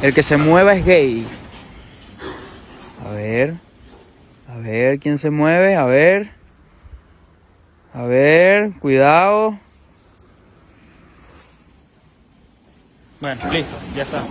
El que se mueva es gay. A ver. A ver quién se mueve. A ver. A ver. Cuidado. Bueno, listo, ya está.